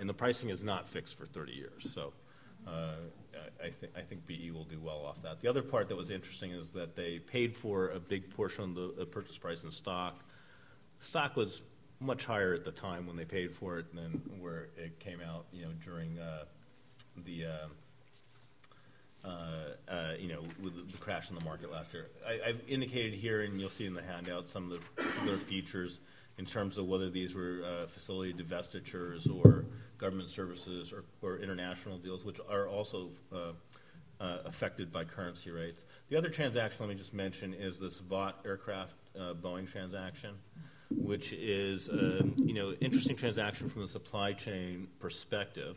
and the pricing is not fixed for 30 years. So uh, I, th- I think BE will do well off that. The other part that was interesting is that they paid for a big portion of the purchase price in stock. Stock was much higher at the time when they paid for it than where it came out, you know, during uh, the uh, uh, uh, you know, with the crash in the market last year. I, have indicated here, and you'll see in the handout, some of the particular features in terms of whether these were uh, facility divestitures or government services or, or, international deals, which are also uh, uh, affected by currency rates. The other transaction, let me just mention, is this Vought aircraft uh, Boeing transaction, which is, um, you know, interesting transaction from the supply chain perspective.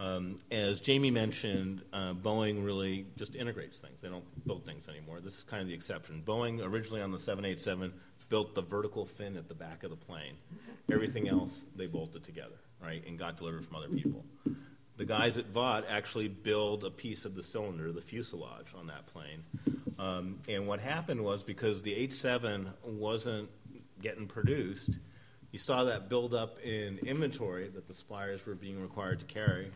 Um, as Jamie mentioned, uh, Boeing really just integrates things. They don't build things anymore. This is kind of the exception. Boeing, originally on the 787, built the vertical fin at the back of the plane. Everything else, they bolted together, right, and got delivered from other people. The guys at Vought actually build a piece of the cylinder, the fuselage, on that plane. Um, and what happened was because the 87 wasn't getting produced, you saw that build up in inventory that the suppliers were being required to carry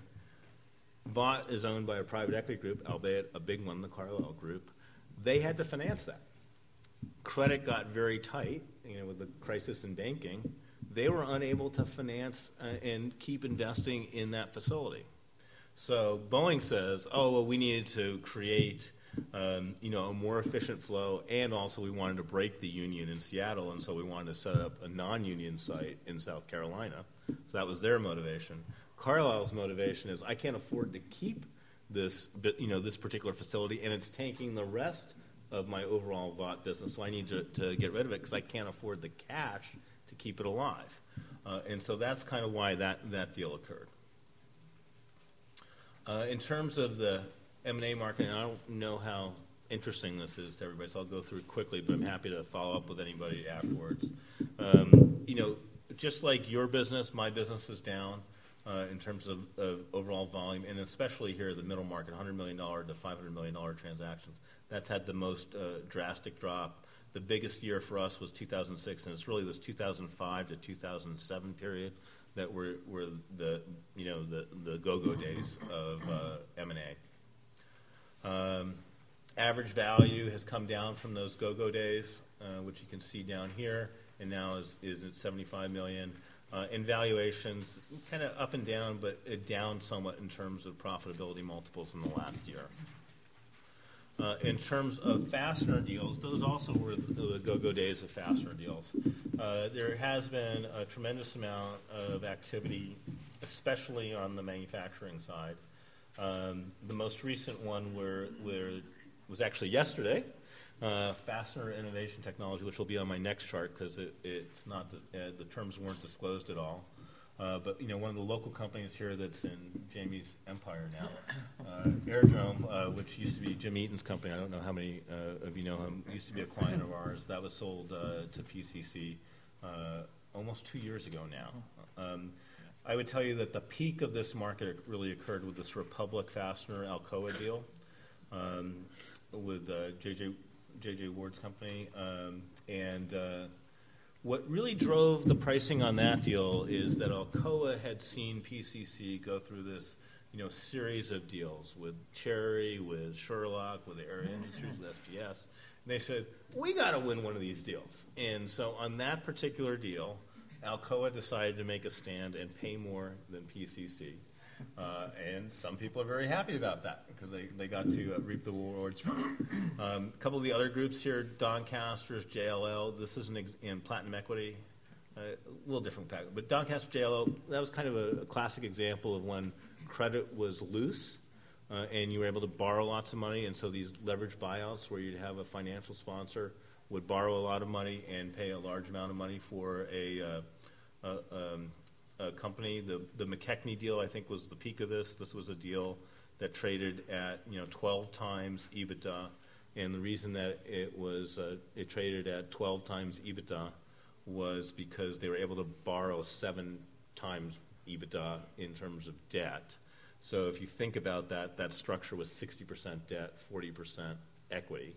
Vought is owned by a private equity group, albeit a big one, the Carlyle Group. They had to finance that. Credit got very tight, you know, with the crisis in banking. They were unable to finance uh, and keep investing in that facility. So Boeing says, "Oh, well, we needed to create, um, you know, a more efficient flow, and also we wanted to break the union in Seattle, and so we wanted to set up a non-union site in South Carolina." So that was their motivation. Carlyle's motivation is I can't afford to keep this, you know, this particular facility, and it's tanking the rest of my overall Vought business. So I need to, to get rid of it because I can't afford the cash to keep it alive. Uh, and so that's kind of why that, that deal occurred. Uh, in terms of the M&A market, I don't know how interesting this is to everybody, so I'll go through it quickly, but I'm happy to follow up with anybody afterwards. Um, you know, just like your business, my business is down uh, in terms of, of, overall volume, and especially here the middle market, $100 million to $500 million transactions. That's had the most uh, drastic drop. The biggest year for us was 2006, and it's really this 2005 to 2007 period that were, were the you know the, the go-go days of uh, M&A. Um, average value has come down from those go-go days, uh, which you can see down here, and now is, is at 75 million. Uh, in valuations, kind of up and down, but down somewhat in terms of profitability multiples in the last year. Uh, in terms of fastener deals, those also were the go-go days of fastener deals. Uh, there has been a tremendous amount of activity, especially on the manufacturing side. Um, the most recent one were, was actually yesterday, uh, fastener innovation technology, which will be on my next chart because it, it's not the, uh, the, terms weren't disclosed at all. Uh, but you know, one of the local companies here that's in Jamie's empire now, uh, Airdrome, uh, which used to be Jim Eaton's company. I don't know how many uh, of you know him. Used to be a client of ours. That was sold to PCC almost two years ago now. Um, I would tell you that the peak of this market really occurred with this Republic Fastener Alcoa deal um, with uh, JJ J.J. Ward's company. Um, and uh, what really drove the pricing on that deal is that Alcoa had seen PCC go through this you know, series of deals with Cherry, with Shur-Lok, with Air Industries, with SPS. And they said, we got to win one of these deals. And so on that particular deal, Alcoa decided to make a stand and pay more than PCC. Uh, and some people are very happy about that because they, they got to uh, reap the rewards. Um, a couple of the other groups here, Doncaster's, JLL, this is ex- in Platinum Equity, uh, a little different package. But Doncaster, JLL, that was kind of a, a classic example of when credit was loose uh, and you were able to borrow lots of money. And so these leverage buyouts where you'd have a financial sponsor would borrow a lot of money and pay a large amount of money for a, uh, um, uh, company. The the McKechnie deal, I think, was the peak of this. This was a deal that traded at you know 12 times EBITDA, and the reason that it was uh, it traded at 12 times EBITDA was because they were able to borrow seven times EBITDA in terms of debt. So if you think about that, that structure was 60% debt, 40% equity,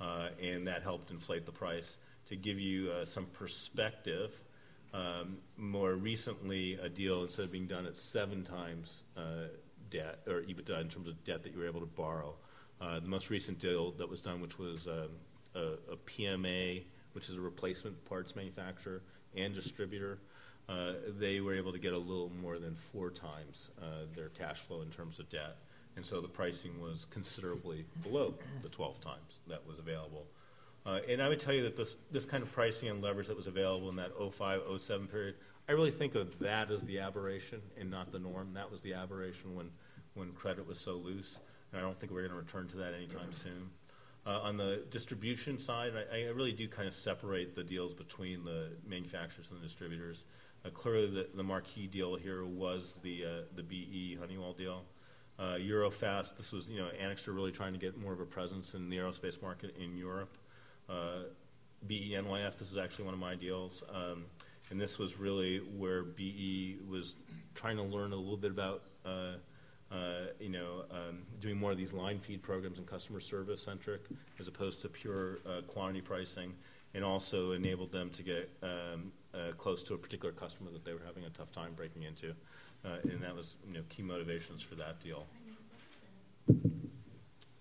uh, and that helped inflate the price. To give you uh, some perspective, Um, more recently, a deal instead of being done at seven times uh, debt or EBITDA in terms of debt that you were able to borrow. Uh, the most recent deal that was done, which was um, a, a, PMA, which is a replacement parts manufacturer and distributor, uh, they were able to get a little more than four times uh, their cash flow in terms of debt. And so the pricing was considerably below the 12 times that was available. Uh, and I would tell you that this, this kind of pricing and leverage that was available in that 05, 07 period, I really think of that as the aberration and not the norm. That was the aberration when, when credit was so loose. And I don't think we're going to return to that anytime soon. Uh, on the distribution side, I, I, really do kind of separate the deals between the manufacturers and the distributors. Uh, clearly, the, the, marquee deal here was the uh, the BE Honeywell deal. Uh, Eurofast, this was you know Anixter really trying to get more of a presence in the aerospace market in Europe. Uh, BE NYF, this was actually one of my deals. Um, and this was really where BE was trying to learn a little bit about, uh, uh, you know, um, doing more of these line feed programs and customer service centric, as opposed to pure uh, quantity pricing, and also enabled them to get um, uh, close to a particular customer that they were having a tough time breaking into, uh, and that was, you know, key motivations for that deal.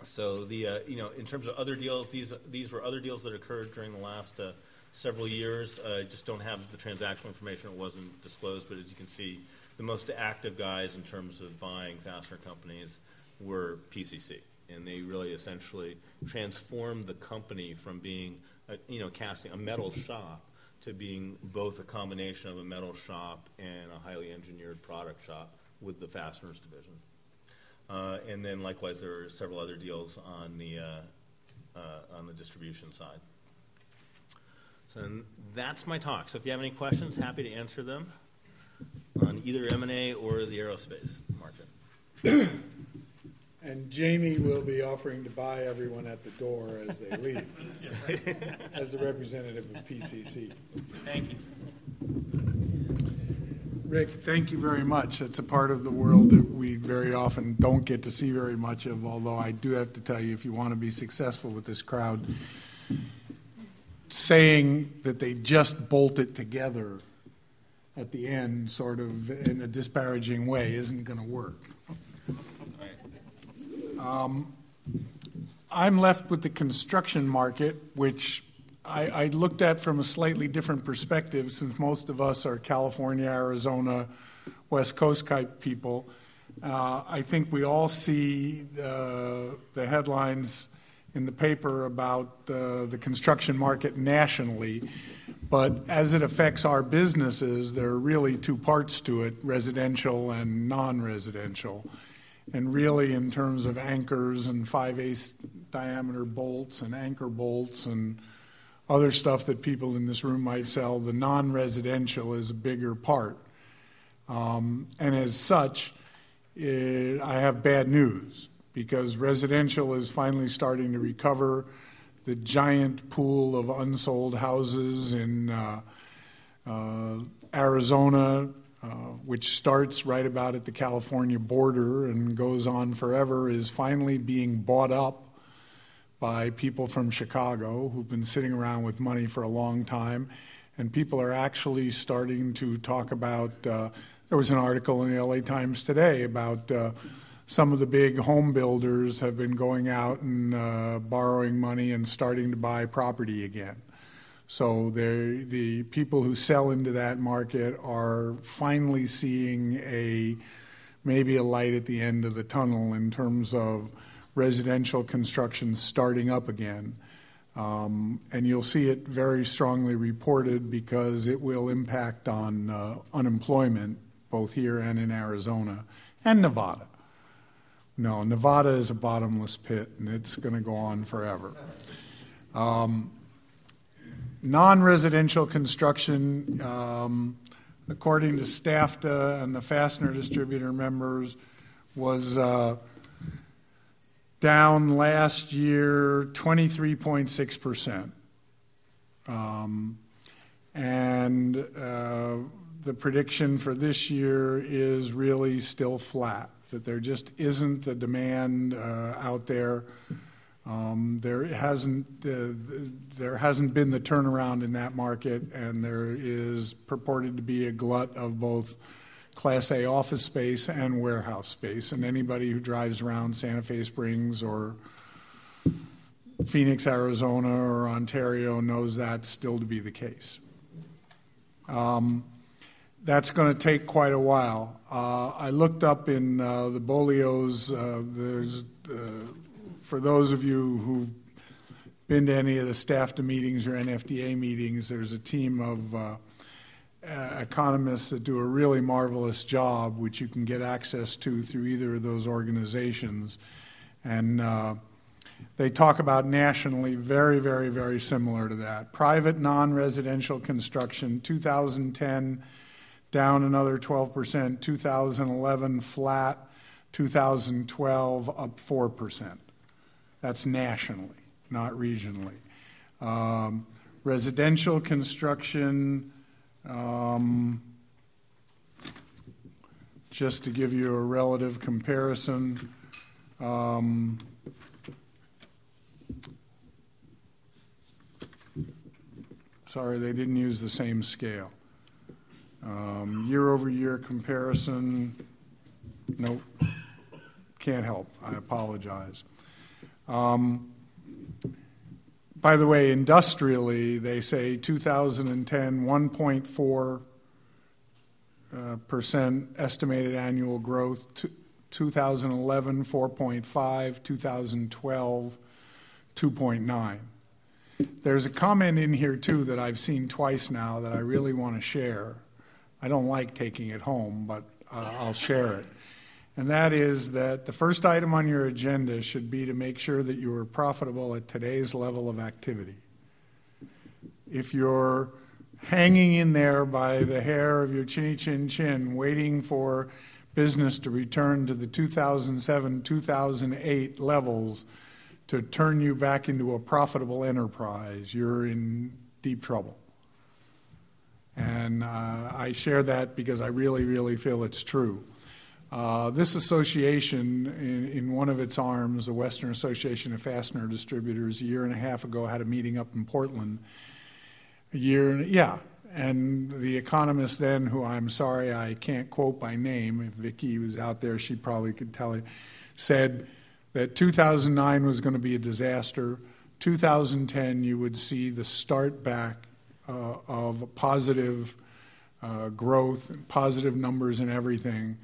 So the uh, you know in terms of other deals, these these were other deals that occurred during the last uh, several years. Uh, just don't have the transactional information; it wasn't disclosed. But as you can see, the most active guys in terms of buying fastener companies were PCC, and they really essentially transformed the company from being a, you know casting a metal shop to being both a combination of a metal shop and a highly engineered product shop with the fasteners division. Uh, and then likewise, there are several other deals on the uh, uh, on the distribution side. So that's my talk. So if you have any questions, happy to answer them on either M&A or the aerospace market. And Jamie will be offering to buy everyone at the door as they leave, as the representative of PCC. Thank you. Rick, thank you very much. It's a part of the world that we very often don't get to see very much of, although I do have to tell you, if you want to be successful with this crowd, saying that they just bolt it together at the end, sort of in a disparaging way, isn't going to work. Um, I'm left with the construction market, which I, I, looked at from a slightly different perspective since most of us are California, Arizona, West Coast type people. Uh, I think we all see uh, the headlines in the paper about uh, the construction market nationally, but as it affects our businesses, there are really two parts to it residential and non residential. And really, in terms of anchors and 5 8 diameter bolts and anchor bolts and other stuff that people in this room might sell, the non residential is a bigger part. Um, and as such, it, I have bad news because residential is finally starting to recover. The giant pool of unsold houses in uh, uh, Arizona, uh, which starts right about at the California border and goes on forever, is finally being bought up by people from Chicago who've been sitting around with money for a long time. And people are actually starting to talk about. Uh, there was an article in the LA Times today about uh, some of the big home builders have been going out and uh, borrowing money and starting to buy property again. So the people who sell into that market are finally seeing a maybe a light at the end of the tunnel in terms of residential construction starting up again. Um, and you'll see it very strongly reported because it will impact on uh, unemployment both here and in Arizona and Nevada. No, Nevada is a bottomless pit and it's going to go on forever. Um, non residential construction, um, according to STAFDA and the fastener distributor members, was. Uh, down last year 23.6%. Um, and uh, the prediction for this year is really still flat, that there just isn't the demand uh, out there Um, there hasn't uh, there hasn't been the turnaround in that market, and there is purported to be a glut of both Class A office space and warehouse space. And anybody who drives around Santa Fe Springs or Phoenix, Arizona, or Ontario knows that still to be the case. Um, that's going to take quite a while. Uh, I looked up in uh, the Bolio's, uh, there's uh, for those of you who've been to any of the STAFDA meetings or NFDA meetings, there's a team of uh, economists that do a really marvelous job, which you can get access to through either of those organizations. And uh, they talk about nationally very, very, very similar to that. Private non residential construction, 2010 down another 12%, 2011 flat, 2012 up 4%. That's nationally, not regionally. Um, residential construction, um, just to give you a relative comparison, um, sorry, they didn't use the same scale. Um, year over year comparison, nope, can't help. I apologize. Um, by the way, industrially, they say 2010, 1.4 uh, percent estimated annual growth. 2011, 4.5. 2012, 2.9. There's a comment in here too that I've seen twice now that I really want to share. I don't like taking it home, but uh, I'll share it and that is that the first item on your agenda should be to make sure that you are profitable at today's level of activity. If you're hanging in there by the hair of your chinny chin chin, waiting for business to return to the 2007 2008 levels to turn you back into a profitable enterprise, you're in deep trouble. And uh, I share that because I really, really feel it's true. Uh, this association, in, in, one of its arms, the Western Association of Fastener Distributors, a year and a half ago had a meeting up in Portland. A year, and yeah, and the economist then, who I'm sorry I can't quote by name, if Vicki was out there, she probably could tell you, said that 2009 was going to be a disaster. 2010, you would see the start back uh, of positive uh, growth, positive numbers, and everything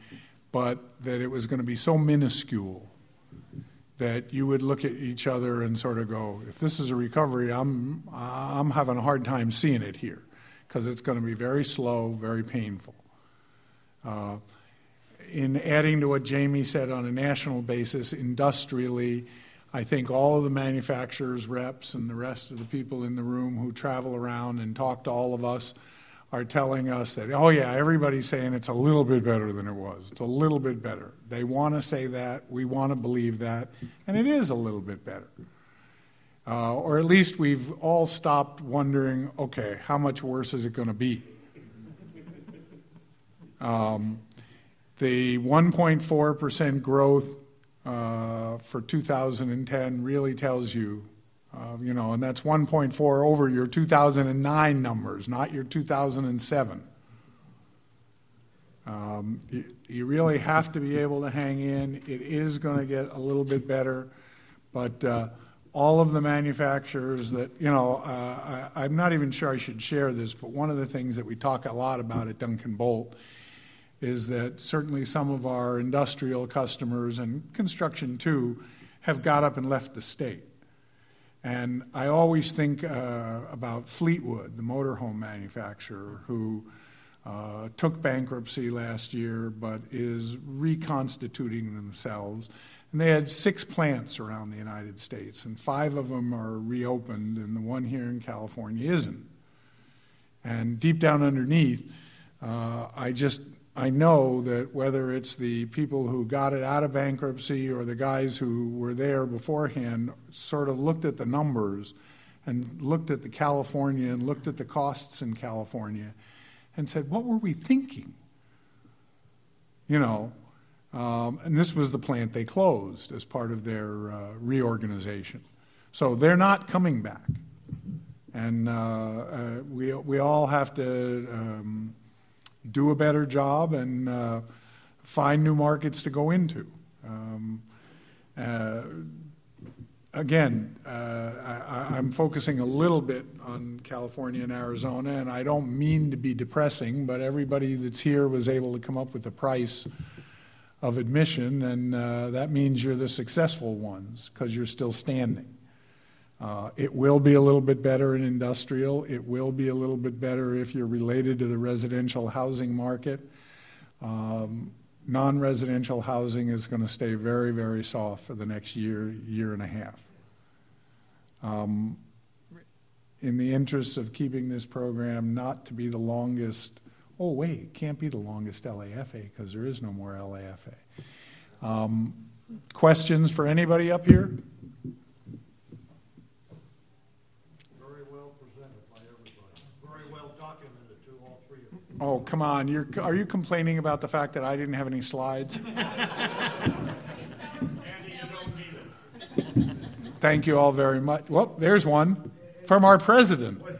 but that it was going to be so minuscule that you would look at each other and sort of go, if this is a recovery, I'm, I'm having a hard time seeing it here because it's going to be very slow, very painful. Uh, in adding to what Jamie said on a national basis, industrially, I think all of the manufacturers' reps and the rest of the people in the room who travel around and talk to all of us are telling us that, oh, yeah, everybody's saying it's a little bit better than it was. It's a little bit better. They want to say that. We want to believe that. And it is a little bit better. Uh, or at least we've all stopped wondering, okay, how much worse is it going to be? Um, the 1.4% growth uh, for 2010 really tells you uh, you know, and that's 1.4 over your 2009 numbers, not your 2007. Um, you, you, really have to be able to hang in. It is going to get a little bit better, but uh, all of the manufacturers that, you know, uh, I, I'm not even sure I should share this, but one of the things that we talk a lot about at Duncan Bolt is that certainly some of our industrial customers and construction too have got up and left the state. And I always think uh, about Fleetwood, the motorhome manufacturer, who uh, took bankruptcy last year but is reconstituting themselves. And they had six plants around the United States, and five of them are reopened, and the one here in California isn't. And deep down underneath, uh, I just I know that whether it's the people who got it out of bankruptcy or the guys who were there beforehand sort of looked at the numbers and looked at the California and looked at the costs in California and said, What were we thinking? You know, um, and this was the plant they closed as part of their uh, reorganization. So they're not coming back. And uh, uh, we, we all have to um, do a better job and uh, find new markets to go into. Um, uh, again, uh, I, am focusing a little bit on California and Arizona, and I don't mean to be depressing, but everybody that's here was able to come up with the price of admission, and uh, that means you're the successful ones because you're still standing. Uh, it will be a little bit better in industrial. It will be a little bit better if you're related to the residential housing market. Um, non residential housing is going to stay very, very soft for the next year, year and a half. Um, in the interest of keeping this program not to be the longest, oh, wait, it can't be the longest LAFA because there is no more LAFA. Um, questions for anybody up here? Oh, come on. You're, are you complaining about the fact that I didn't have any slides? Thank you all very much. Well, there's one from our president. What,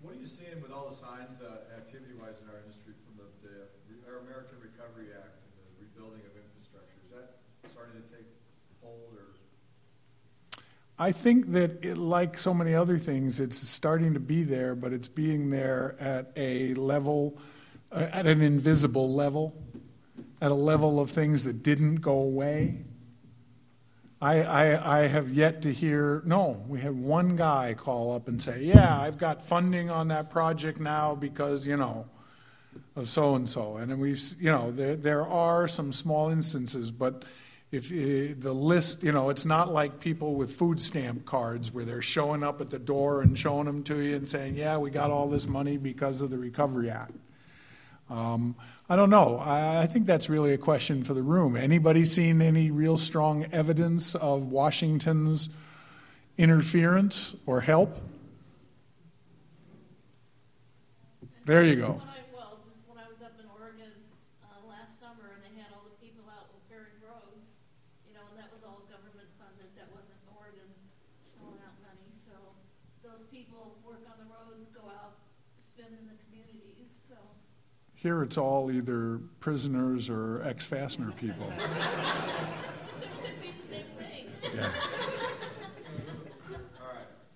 what are you seeing with all the signs, uh, activity-wise in our industry, from the, the, our American Recovery Act and the rebuilding of infrastructure? Is that starting to take hold, or? I think that, it, like so many other things, it's starting to be there, but it's being there at a level uh, at an invisible level, at a level of things that didn't go away. I, I, I have yet to hear, no, we had one guy call up and say, yeah, I've got funding on that project now because, you know, of so and so. And we've, you know, there, there are some small instances, but if uh, the list, you know, it's not like people with food stamp cards where they're showing up at the door and showing them to you and saying, yeah, we got all this money because of the Recovery Act. Um, I don't know. I, I, think that's really a question for the room. Anybody seen any real strong evidence of Washington's interference or help? There you go. Here it's all either prisoners or ex fastener people. Yeah.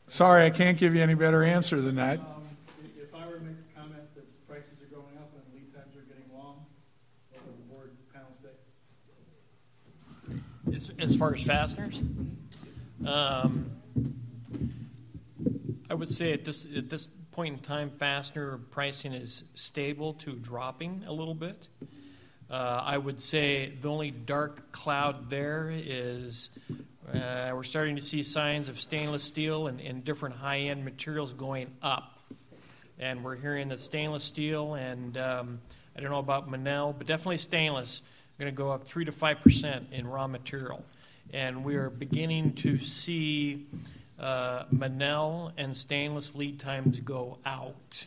Sorry, I can't give you any better answer than that. Um, if I were to make a comment that prices are going up and lead times are getting long, what would the board panel say? As, as far as fasteners, um, I would say at this at this point in time, fastener pricing is stable to dropping a little bit. Uh, I would say the only dark cloud there is uh, we're starting to see signs of stainless steel and, and different high end materials going up. And we're hearing that stainless steel and um, I don't know about Monel, but definitely stainless are going to go up 3 to 5% in raw material. And we are beginning to see uh, Monel and stainless lead times go out,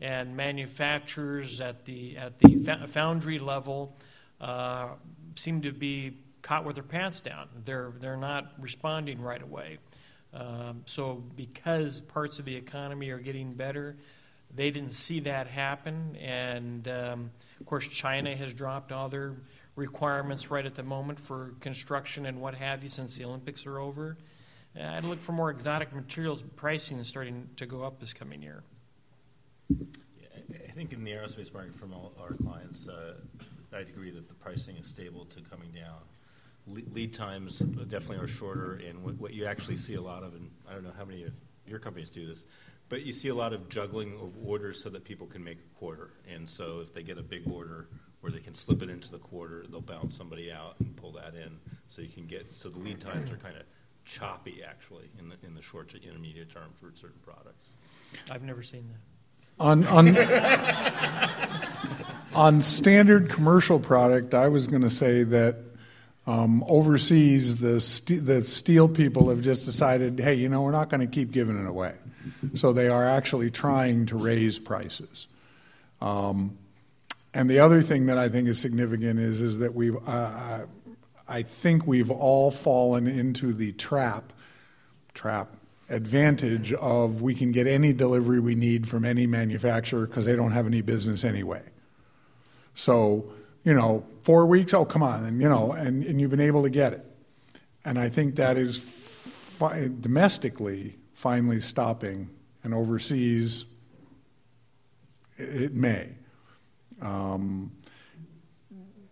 and manufacturers at the at the foundry level uh, seem to be caught with their pants down. They're they're not responding right away. Um, so because parts of the economy are getting better, they didn't see that happen, and um, of course China has dropped all their requirements right at the moment for construction and what have you since the Olympics are over. I'd look for more exotic materials pricing is starting to go up this coming year. I think in the aerospace market, from all our clients, uh, I'd agree that the pricing is stable to coming down. Le- lead times definitely are shorter, and what, what, you actually see a lot of, and I don't know how many of your companies do this, but you see a lot of juggling of orders so that people can make a quarter. And so if they get a big order where they can slip it into the quarter, they'll bounce somebody out and pull that in, so you can get so the lead times are kind of choppy, actually, in the, in the short to intermediate term for certain products. I've never seen that. On, on, on standard commercial product, I was going to say that um, overseas, the, st- the steel people have just decided, hey, you know, we're not going to keep giving it away. So they are actually trying to raise prices. Um, and the other thing that I think is significant is, is that we've, uh, I think we've all fallen into the trap trap advantage of we can get any delivery we need from any manufacturer because they don't have any business anyway. So, you know, four weeks, oh, come on, and, you know, and, and you've been able to get it. And I think that is fi- domestically finally stopping, and overseas, it, it may. Um,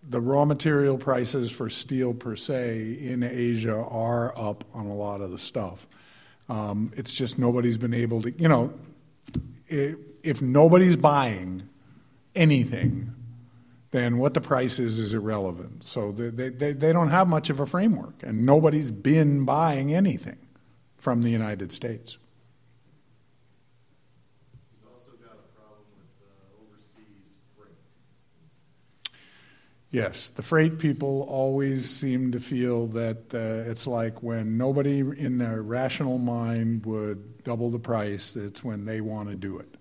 the raw material prices for steel per se in Asia are up on a lot of the stuff. Um, it's just nobody's been able to, you know, if, if nobody's buying anything, then what the price is is irrelevant. So they, they, they don't have much of a framework, and nobody's been buying anything from the United States. You've also got a problem with uh, overseas freight. Yes, the freight people always seem to feel that uh, it's like when nobody in their rational mind would double the price, it's when they want to do it.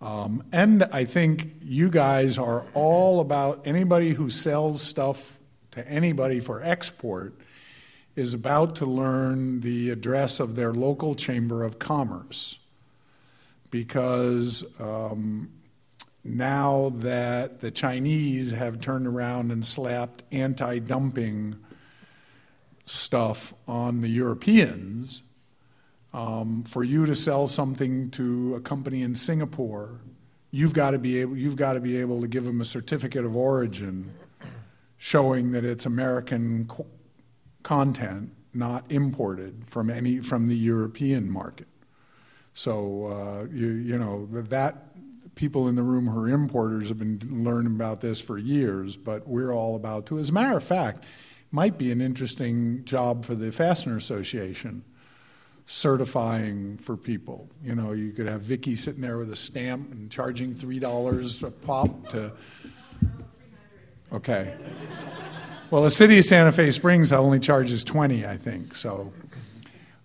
Um, and I think you guys are all about anybody who sells stuff to anybody for export is about to learn the address of their local chamber of commerce because um, now that the Chinese have turned around and slapped anti dumping stuff on the Europeans, um, for you to sell something to a company in Singapore, you've got to be able, you've got to be able to give them a certificate of origin showing that it's American co- content, not imported from any from the European market. So uh, you you know that people in the room who are importers have been learning about this for years, but we're all about to. As a matter of fact, might be an interesting job for the Fastener Association certifying for people. You know, you could have Vicky sitting there with a stamp and charging three dollars a pop to. Okay. Well, the city of Santa Fe Springs only charges twenty, I think. So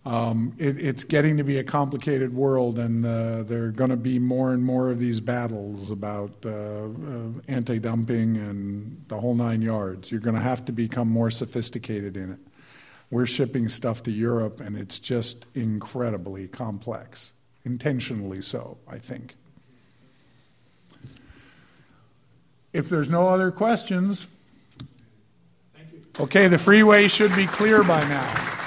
um, it, it's getting to be a complicated world, and uh, there are going to be more and more of these battles about uh, uh, anti-dumping and the whole nine yards. You're going to have to become more sophisticated in it. We're shipping stuff to Europe, and it's just incredibly complex, intentionally so, I think. If there's no other questions, Thank you. okay, the freeway should be clear by now.